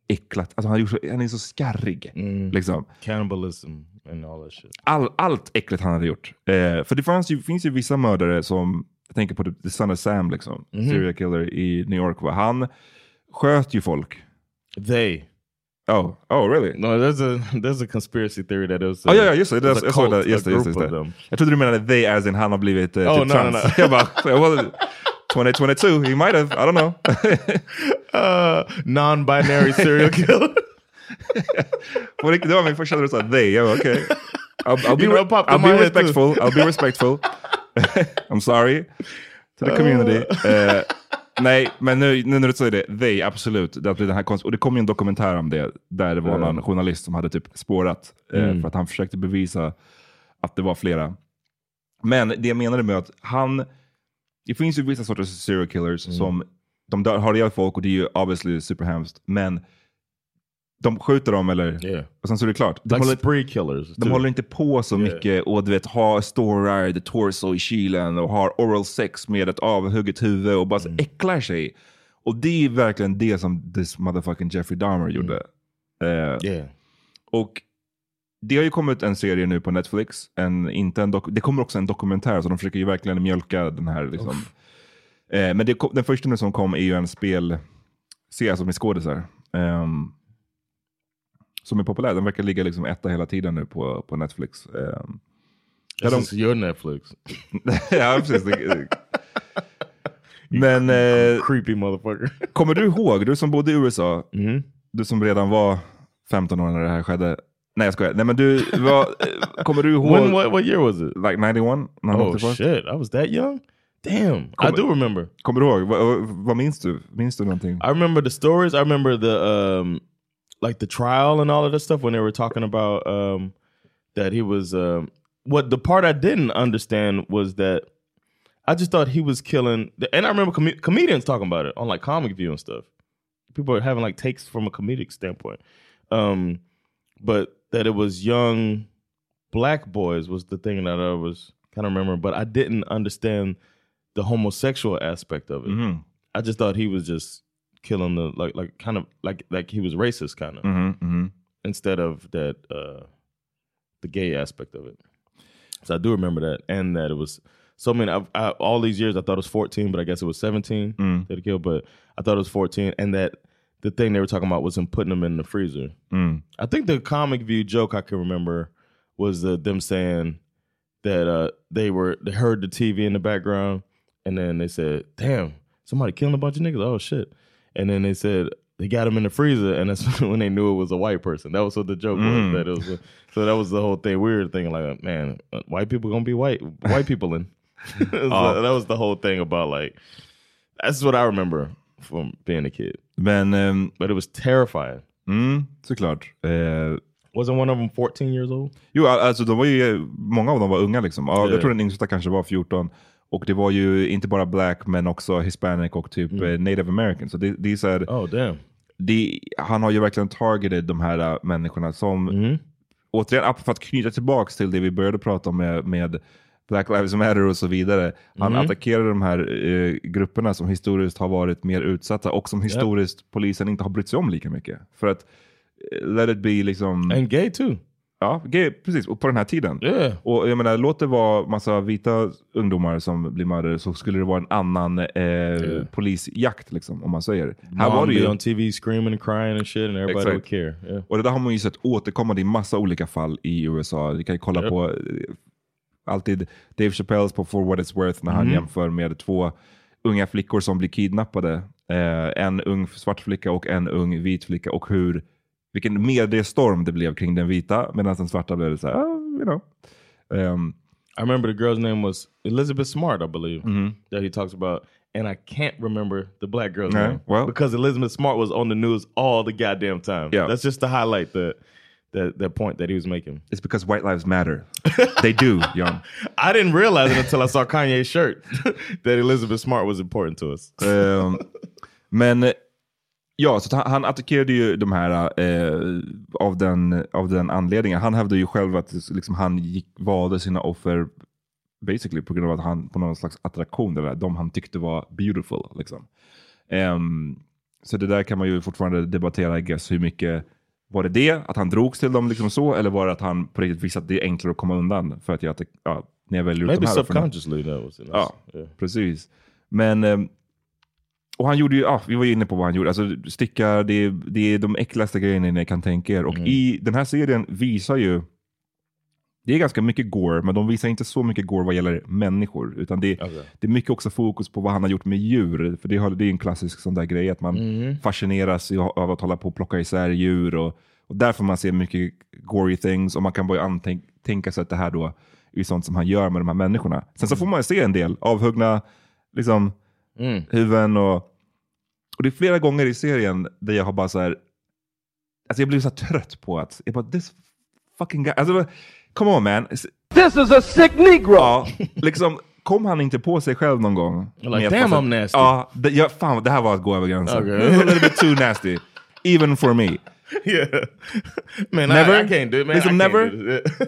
äcklat. Alltså han, så, han är så skarrig. Mm. Liksom. Cannibalism and all that shit. All, allt äckligt han hade gjort. Eh, för det fanns ju, finns ju vissa mördare som, jag tänker på The Son of Sam, liksom, Mhm. serial killer i New York. Va? Han sköt ju folk. They. Oh, oh really? No, there's a there's a conspiracy theory that it was. Ja, ja, ja, just det. it a jag såg det. Just det, just det, just det. Jag trodde du menade they as in han har blivit uh, Oh, typ no, no, trans. no. jag bara, jag var, 2022, he might have, I don't know. uh, non-binary serial killer. På riktigt, det var min första du sa they. Jag bara, okej. I'll, I'll be, know, I'll be respectful. I'll be respectful. I'm sorry to the community. Eh, nej, men nu, nu när du säger det, they, absolut. Det, den här konst- och det kom ju en dokumentär om det, där det var Mm. någon journalist som hade typ spårat, eh, Mm. för att han försökte bevisa att det var flera. Men det jag menade med att han, det finns ju vissa sorters serial killers Mm. som, de dör, har ihjäl folk och det är ju obviously superhemskt, men de skjuter dem eller, Yeah. och sen så är det klart. De Like håller, spree killers. de too. håller inte på så Yeah. mycket och du vet, har storar the torso i kylen och har oral sex med ett avhugget huvud och bara så äcklar sig. Och det är verkligen det som this motherfucking Jeffrey Dahmer gjorde. Eh, Yeah. och det har ju kommit en serie nu på Netflix. En, inte en det kommer också en dokumentär, så de försöker ju verkligen mjölka den här. Liksom. Eh, men det, den första nu som kom är ju en spelserie som är skådisar. Ehm, som är populär. Den verkar ligga liksom etta hela tiden nu på, på Netflix. Där This de- is your Netflix. ja, precis. Men eh, Creepy motherfucker. kommer du ihåg, du som bodde i USA, Mhm. du som redan var 15 år när det här skedde. Nej jag skojar. Nej men du, var, eh, kommer du ihåg? When, what, what year was it? Like 91? När han Oh shit, I was that young? Damn, I Kommer- do remember. Kommer du ihåg? Vad, vad- vad minns du? Minns du någonting? I remember the stories. I remember the um like the trial and all of that stuff when they were talking about um that he was um what the part I didn't understand was that I just thought he was killing and I remember com- comedians talking about it on like comic view and stuff. People are having like takes from a comedic standpoint. Um but that it was young black boys was the thing that I was kind of remembering but I didn't understand the homosexual aspect of it. Mhm. I just thought he was just killing the like like kind of like like he was racist kind of Mhm, mhm. instead of that uh the gay aspect of it. So I do remember that and that it was so many I, I, all these years I thought it was 14 but I guess it was 17 Mm. that he killed but I thought it was 14 and that the thing they were talking about was him putting them in the freezer. Mm. I think the comic view joke I can remember was uh, them saying that uh, they were they heard the TV in the background, and then they said, "Damn, somebody killing a bunch of niggas." Oh shit! And then they said they got him in the freezer, and that's when they knew it was a white person. That was what the joke Mm. was. That it was. so that was the whole thing. We were thinking like, man, uh, white people gonna be white, white people in. Was, Oh. that was the whole thing about like. That's what I remember from being a kid, Men, ehm, but it was terrifying. mm, såklart. Eh, Wasn't one of them 14 years old? jo, al- alltså de var ju, många av dem var unga liksom. Ja, Yeah. Jag tror den yngsta kanske var 14. Och det var ju inte bara black men också hispanic och typ Mm. eh, native american. Så det, det är så här, Oh damn. det, han har ju verkligen targeted de här äh, människorna som, Mm-hmm. återigen för att knyta tillbaks till det vi började prata om med, med Black Lives Matter och så vidare. Han Mhm. attackerar de här eh, grupperna som historiskt har varit mer utsatta och som historiskt polisen inte har brytt sig om lika mycket. För att eh, let it be liksom... And gay too. Ja, precis. Och på den här tiden. Yeah. Och jag menar, låt det vara massa vita ungdomar som blir mördade så skulle det vara en annan eh, polisjakt, liksom, om man säger. Här var det ju... on TV screaming and crying and shit and everybody Exakt. would care. Yeah. Och det där har man ju sett återkommande i massa olika fall i USA. Vi kan ju kolla Yep. på eh, alltid Dave Chappelles på For What It's Worth när han Mhm. jämför med två unga flickor som blir kidnappade. Eh, en ung svart flicka och en ung vit flicka och hur vilken mediestorm det blev kring den vita medan den svarta blev så här, ah, you know. Um, I remember the girl's name was Elizabeth Smart, I believe, Mhm. that he talks about. And I can't remember the black girl's Yeah, name. well- because Elizabeth Smart was on the news all the goddamn time. Yeah. That's just to highlight the, the, the point that he was making. it's because white lives matter. They do, John. I didn't realize it until I saw Kanye's shirt that Elizabeth Smart was important to us. Ehm, men ja, så han, han attackerade ju de här eh, av, den, av den anledningen. Han hävdade ju själv att liksom, han gick, valde sina offer basically på grund av att han på någon slags attraktion, eller de han tyckte var beautiful. Liksom. Ehm, så det där kan man ju fortfarande debattera, I guess, hur mycket var det det, att han drogs till dem liksom så, eller var det att han på riktigt visste att det är enklare att komma undan för att jag, ja, när jag väljer ut Maybe de här offerna. subconsciously that was. Ja, yeah. precis. Men, ehm, och han gjorde ju, ja, vi var ju inne på vad han gjorde. Alltså sticka, det, är- det är de äckligaste grejerna ni kan tänka er. Och i den här serien visar ju, det är ganska mycket gore, men de visar inte så mycket gore vad gäller människor. Utan det, det är mycket också fokus på vad han har gjort med djur. För det, har, det är en klassisk sån där grej, att man fascineras ju av att hålla på och plocka isär djur. Och, och där får man se mycket gory things. Och man kan börja tänka sig att det här då är sånt som han gör med de här människorna. Sen så får man ju se en del avhuggna liksom, huvuden och, och det är flera gånger i serien där jag har bara så här, alltså jag blir så trött på att, jag bara this fucking guy, alltså come on man. This is a sick negro! Ja, liksom kom han inte på sig själv någon gång? Like, damn, I'm nasty. Ja, det, ja, fan det här var att gå över gränsen. Okay. A little bit too nasty. Even for me. yeah. Man, Never? I, I can't do it, man. Liksom never? do this.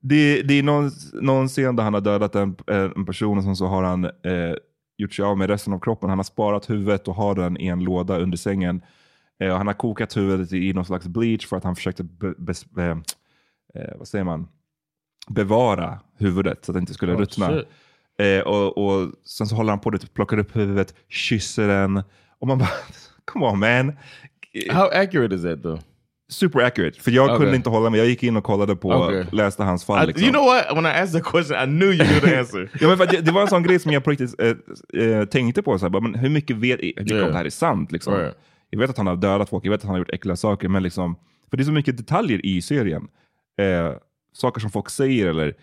Det, det är någon, någon scen där han har dödat en, en person och sen så har han eh, gjort sig av med resten av kroppen. Han har sparat huvudet och har den i en låda under sängen. Eh, han har kokat huvudet i någon slags bleach för att han försökte be, bes- eh, eh, vad säger man? bevara huvudet så att det inte skulle Oh, ruttna. Eh, och, och sen så håller han på det, plockar upp huvudet, kysser den. Och man bara, come on man. How accurate is that though? Super accurate. För jag Okay. kunde inte hålla mig. Jag gick in och kollade på, Okay. läste hans fall. I, liksom. You know what? When I asked that question, I knew you knew the answer. ja, men det, det var en sån grej som jag på riktigt eh, eh, tänkte på. Så här, men hur mycket vet mycket Yeah. om det här är sant? Liksom. Right. Jag vet att han har dödat folk, jag vet att han har gjort äckliga saker, men liksom, för det är så mycket detaljer i serien. Eh, saker som folk säger eller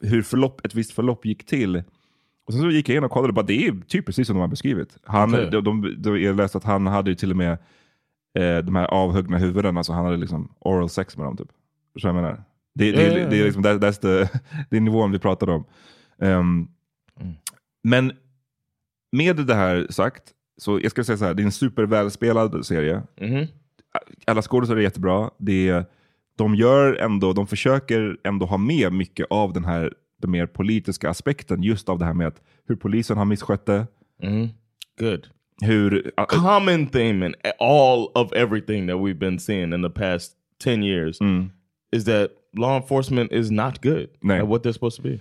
hur förlopp, ett visst förlopp gick till. Och sen så gick jag in och kollade, bara, det är typ precis som de har beskrivit. Han, Okej. de, de, de, jag läste att han hade ju till och med eh, de här avhuggna huvudena, alltså han hade liksom oral sex med dem. Typ. Så jag menar. Det, det, Ja, det, det, är liksom, that, that's the, det är nivån vi pratar om. Ehm, Men med det här sagt, så jag ska säga så här, det är en supervälspelad serie. Mhm. Alla skådespelare är jättebra. Det är, de gör ändå, de försöker ändå ha med mycket av den här den mer politiska aspekten, just av det här med att hur polisen har misskött det. Mhm. Good. Hur, Common theme in all of everything that we've been seeing in the past 10 years is that law enforcement is not good Nej. at what they're supposed to be.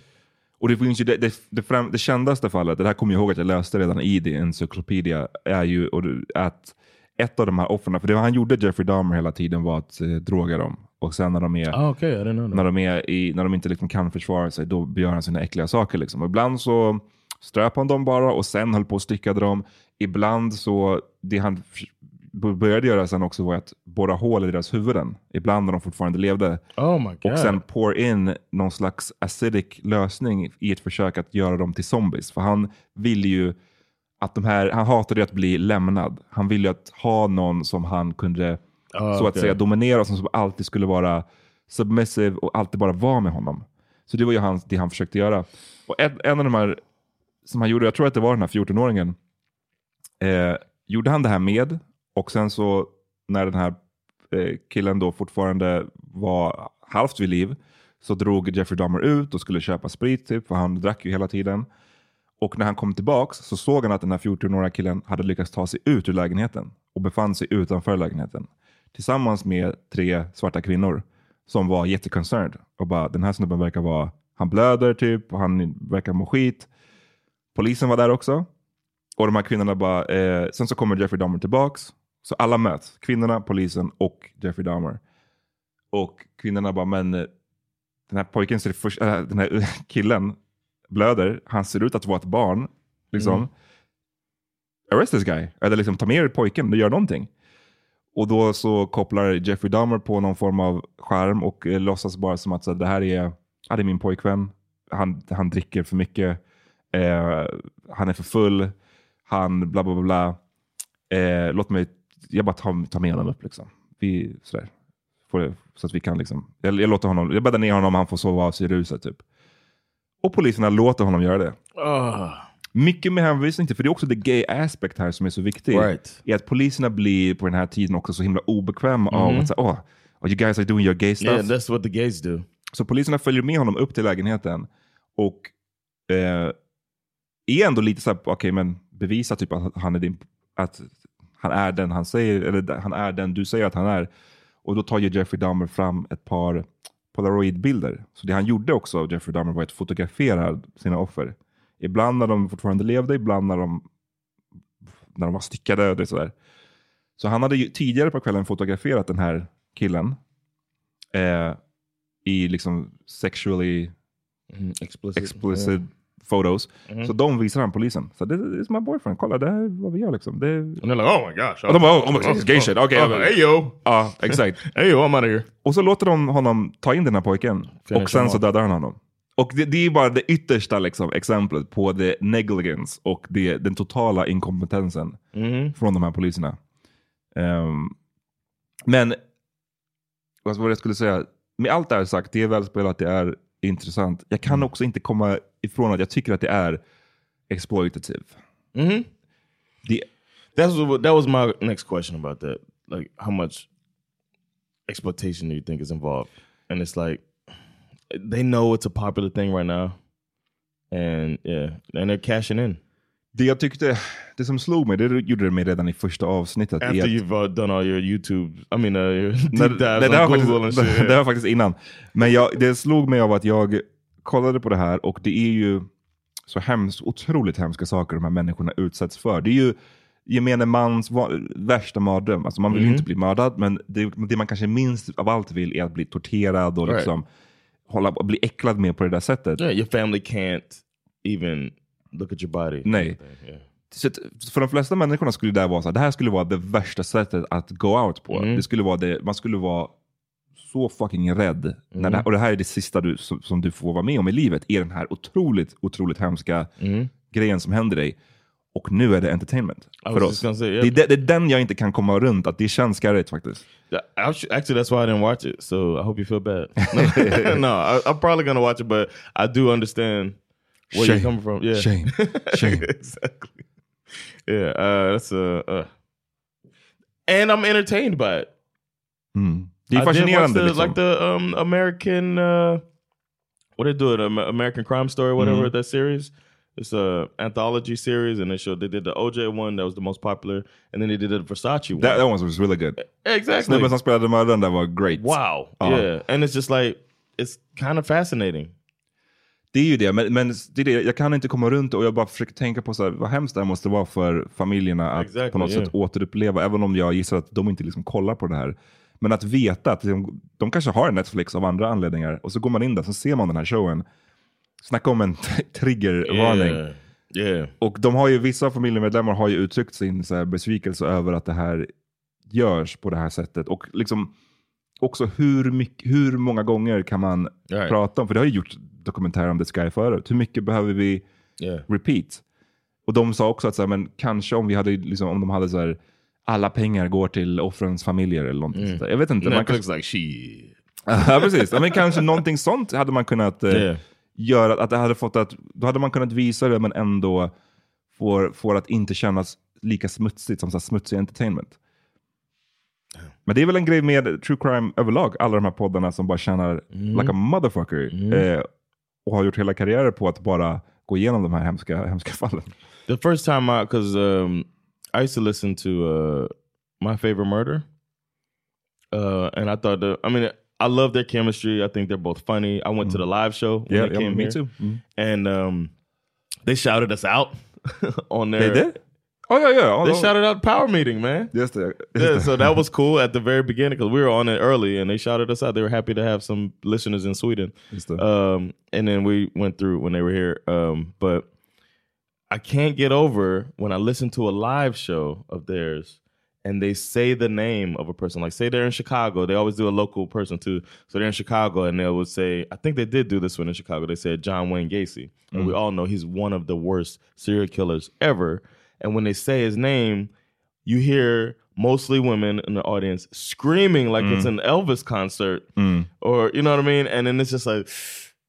Och det finns ju det, det, det, fram, det kändaste fallet, det här kommer jag ihåg att jag läste redan i The Encyclopedia, är ju att ett av de här offren, för det han gjorde Jeffrey Dahmer hela tiden var att eh, droga dem. Och sen när de är, Oh, okay, när de, är i, när de inte liksom kan försvara sig, då gör han sina äckliga saker. Liksom. Och ibland så ströp han dem bara och sen höll på och styckade dem. Ibland så, det han började göra sen också var att borra hål i deras huvuden. Ibland när de fortfarande levde. Oh my God. Och sen pour in någon slags acidic lösning i ett försök att göra dem till zombies. För han ville ju att de här, han hatade att bli lämnad. Han ville att ha någon som han kunde Ah, så att okej. säga dominera, som alltid skulle vara submissive och alltid bara vara med honom. Så det var ju han, det han försökte göra. Och en, en av de här som han gjorde, jag tror att det var den här 14-åringen, eh, gjorde han det här med och sen så när den här eh, killen då fortfarande var halvt vid liv så drog Jeffrey Dahmer ut och skulle köpa sprit typ, för han drack ju hela tiden. Och när han kom tillbaks så såg han att den här 14-åriga killen hade lyckats ta sig ut ur lägenheten och befann sig utanför lägenheten. tillsammans med tre svarta kvinnor som var jätteconcerned. Och bara, den här snubben verkar vara, han blöder typ, och han verkar må skit. Polisen var där också. Och de här kvinnorna bara, eh, sen så kommer Jeffrey Dahmer tillbaks. Så alla möts, kvinnorna, polisen och Jeffrey Dahmer. Och kvinnorna bara, men eh, den här pojken, ser först, äh, den här killen blöder, han ser ut att vara ett barn. Liksom. Mm. Arrest this guy. Eller liksom ta med er pojken, gör någonting. Och då så kopplar Jeffrey Dahmer på någon form av skärm och eh, låtsas bara som att så, det här är, ja, det är min pojkvän. Han, han dricker för mycket. Eh, han är för full. Han bla bla bla. bla. Eh, låt mig, jag bara tar, tar med honom upp. Liksom. Vi, sådär. Det, så att vi kan liksom, jag, jag, låter honom, jag bäddar ner honom, han får sova av sig i ruset. Typ. Och poliserna låter honom göra det. Ah. Mycket med hänvisning till, för det är också the gay aspect här som är så viktig. Right. Är att poliserna blir på den här tiden också så himla obekväma av Mhm. att säga, oh, oh, you guys are doing your gay stuff. Yeah, that's what the gays do. Så poliserna följer med honom upp till lägenheten och eh, är ändå lite så här, okej men bevisa typ att han är din, att han är den han säger, eller han är den du säger att han är. Och då tar ju Jeffrey Dahmer fram ett par polaroidbilder. Så det han gjorde också, Jeffrey Dahmer, var att fotografera sina offer. Ibland när de fortfarande levde, ibland när de, när de var styckade. Och sådär. Så han hade ju tidigare på kvällen fotograferat den här killen eh, i liksom sexually explicit, explicit yeah. Photos. Mhm. Så de visar han polisen. Så det är my boyfriend, kolla det här är vad vi gör liksom. Det... And they're like, oh my gosh. Och de bara, oh, my God, it's gay shit. Okej, Oh, okay, hey yo. Ja, exakt. hey yo, I'm out of here. Och så låter de honom ta in den här pojken. Och sen så dödar han honom. Och det, det är bara det yttersta liksom, exemplet på the negligence och det, den totala inkompetensen Mhm. från de här poliserna. Ehm, men, vad var det jag skulle säga? Med allt det här sagt, det är välspelat, det är intressant. Jag kan Mm. också inte komma ifrån att jag tycker att det är exploitative. Mm-hmm. The, That's what, that was my next question about that. Like, how much exploitation do you think is involved? And it's like they know it's a popular thing right now, and yeah, and they're cashing in. Det jag tyckte, det som slog mig, det gjorde det mig redan i första avsnittet. After att- you've uh, done all your YouTube, I mean, uh, your deep dives nej, det, on Google and faktiskt, shit. det var faktiskt innan. Men jag, det slog mig av att jag kollade på det här och det är ju så hemskt, otroligt hemska saker de här människorna utsätts för. Det är ju gemene mans värsta mardröm. Alltså man vill Mhm. inte bli mördad, men det, det man kanske minst av allt vill är att bli torterad och Right. liksom hålla, bli äcklad med på det där sättet. Yeah, your family can't even look at your body. Nej. Yeah. Så för de flesta människorna skulle det där vara så här, det här skulle vara det värsta sättet att go out på. Mm. Det skulle vara det, man skulle vara så fucking rädd. När Mm. det, och det här är det sista du, som, som du får vara med om i livet, är den här otroligt, otroligt hemska Mm. grejen som händer dig. Och nu är det entertainment för oss. say, yeah. det, det är den jag inte kan komma runt, att det känns skarrigt faktiskt. Yeah, actu- Actually, that's why I didn't watch it. So I hope you feel bad. no, I, I'm probably gonna watch it, but I do understand where Shame. you're coming from. Yeah, Shame. Shame. exactly. Yeah, uh, that's a. Uh, and I'm entertained by it. Mm. Det är fascinerande. the, liksom. like the um, American. Uh, what they do it? American Crime Story, whatever Mhm. that series. It's a anthology series, and they showed they did the OJ one that was the most popular, and then they did the Versace one. that, that one was really good. exactly. Snubben som spelade mördaren där var great. Wow. Ja. Yeah. And it's just like, it's kind of fascinating. Det är ju det, men, men det är det, jag kan inte komma runt och jag bara försöker tänka på så här, vad hemskt det här måste vara för familjerna att Exactly, på något yeah. sätt återuppleva, även om jag gissar att de inte liksom kollar på det här. Men att veta att de, de kanske har Netflix av andra anledningar och så går man in där så ser man den här showen. Snacka om en triggervarning. Yeah. Yeah. Och de har ju, vissa familjemedlemmar har ju uttryckt sin så besvikelse över att det här görs på det här sättet. Och liksom också hur, mycket, hur många gånger kan man Right. prata om, för det har ju gjort dokumentärer om The Sky förut. Hur mycket behöver vi Yeah. repeat? Och de sa också att så här, men kanske om, vi hade, liksom, om de hade så här, alla pengar går till offrens familjer eller någonting Mm. sånt. Jag vet inte. Man kanske, like, shit. ja, precis. Men kanske någonting sånt hade man kunnat eh, Yeah. göra. Att det hade fått att, då hade man kunnat visa det men ändå får, får att inte kännas lika smutsigt som så smutsig entertainment. Men det är väl en grej med true crime överlag. Alla de här poddarna som bara tjänar Mm. like a motherfucker. Eh, och har gjort hela karriärer på att bara gå igenom de här hemska, hemska fallen. The first time I, because um, I used to listen to uh, My Favorite Murder. Uh, and I thought the, I mean, I love their chemistry. I think they're both funny. I went to the live show Yeah, they yeah, came me here, too. Mhm. and um, they shouted us out on there. They did? Oh yeah, yeah. They oh, shouted out power meeting, man. Det. Just Yeah, so that was cool at the very beginning because we were on it early and they shouted us out. They were happy to have some listeners in Sweden. Um, and then we went through when they were here. Um, but I can't get over when I listen to a live show of theirs and they say the name of a person. Like say they're in Chicago, they always do a local person too. So they're in Chicago and they would say, I think they did do this one in Chicago. They said John Wayne Gacy. And we Mm. all know he's one of the worst serial killers ever. And when they say his name, you hear mostly women in the audience screaming like it's Mm. an Elvis concert Mm. or you know what I mean? And then it's just like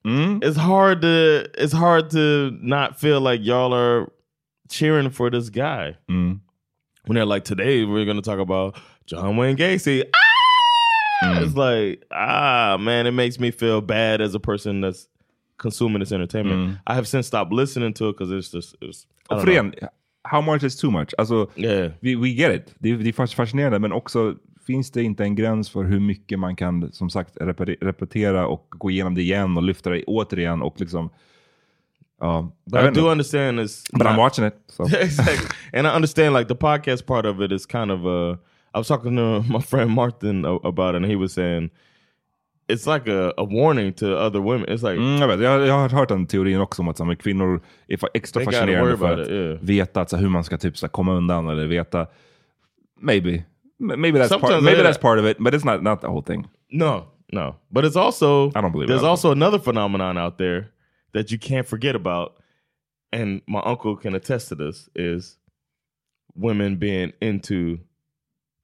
Mm. it's hard to it's hard to not feel like y'all are cheering for this guy. Mm. When they're like, today we're gonna talk about John Wayne Gacy. Ah! Mm. It's like, ah man, it makes me feel bad as a person that's consuming this entertainment. I have since stopped listening to it because it's just it's, I Och don't för know. det, how much is too much? Alltså, Yeah. we, we get it. Det, är- det är fas- fascinerande, men också finns det inte en gräns för hur mycket man kan som sagt repetera och gå igenom det igen och lyfta det återigen och liksom... Ja, But I vet do inte. understand this. But I'm watching it. So. exactly. And I understand like the podcast part of it is kind of uh I was talking to my friend Martin a- about it and he was saying it's like a, a warning to other women. It's like Mm, jag, vet, jag, jag har hört den teorin också om att så, här, kvinnor är extra fascinerande för att it, yeah. veta att, så, här, hur man ska typ, så, här, komma undan eller veta... Maybe. Maybe that's, part, Sometimes maybe that's part of it, but it's not, not the whole thing. No, no. But it's also I don't believe there's that. also another phenomenon out there that you can't forget about. And my uncle can attest to this is women being into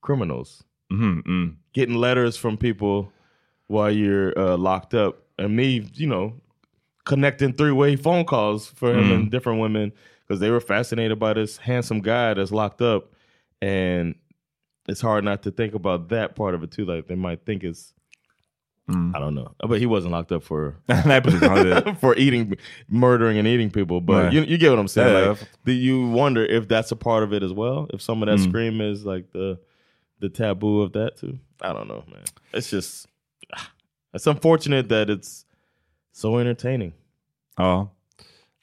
criminals. Mhm, mm. Getting letters from people while you're uh, locked up. And me, you know, connecting three-way phone calls for him Mm. and different women because they were fascinated by this handsome guy that's locked up. And it's hard not to think about that part of it too. Like they might think it's I don't know, but he wasn't locked up for Nej, precis. Han hade- for eating, murdering, and eating people. But you, you get what I'm saying. Yeah, like, do you wonder if that's a part of it as well? If some of that Mm. scream is like the the taboo of that too? I don't know, man. It's just it's unfortunate that it's so entertaining. Ja.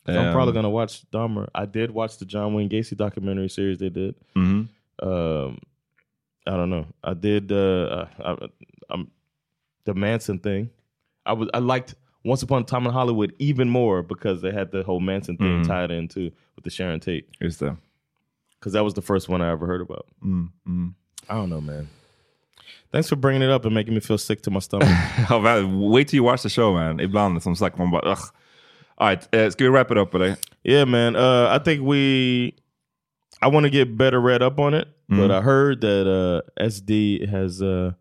'Cause I'm Um, probably gonna watch Dahmer. I did watch the John Wayne Gacy documentary series they did. Mhm. Um, I don't know. I did. Uh, I, I'm the Manson thing. I was. I liked Once Upon a Time in Hollywood even more because they had the whole Manson thing Mhm. tied into with the Sharon Tate. Just det. Because that was the first one I ever heard about. Mm, mm. I don't know, man. Thanks for bringing it up and making me feel sick to my stomach. Väl, Wait till you watch the show man. Ibland som sagt man bara ugh. All right, uh, ska vi wrap it up eller? Yeah, man. Uh, I think we. I want to get better read up on it, but Mhm. I heard that uh, SD has uh,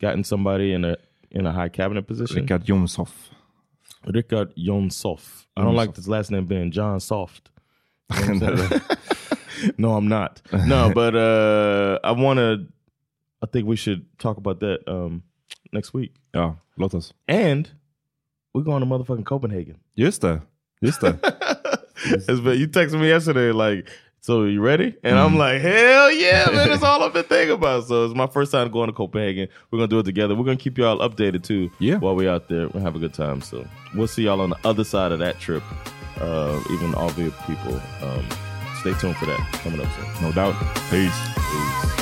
gotten somebody in a in a high cabinet position. Richard Jomshoff. Richard Jonssoff. I don't like this last name being John Soft. You know I'm no, I'm not. No, but uh, I want to. I think we should talk about that um, next week. Låt oss. And we're going to motherfucking Copenhagen. Just det. Just been- you texted me yesterday, like, so you ready? And I'm like, hell yeah, man, that's all I've been thinking about. So it's my first time going to Copenhagen. We're gonna do it together. We're gonna keep y'all updated too. Yeah. While we're out there, we'll have a good time. So we'll see y'all on the other side of that trip. Uh, even all the people. Um, stay tuned for that coming up soon. No doubt. Peace. Peace.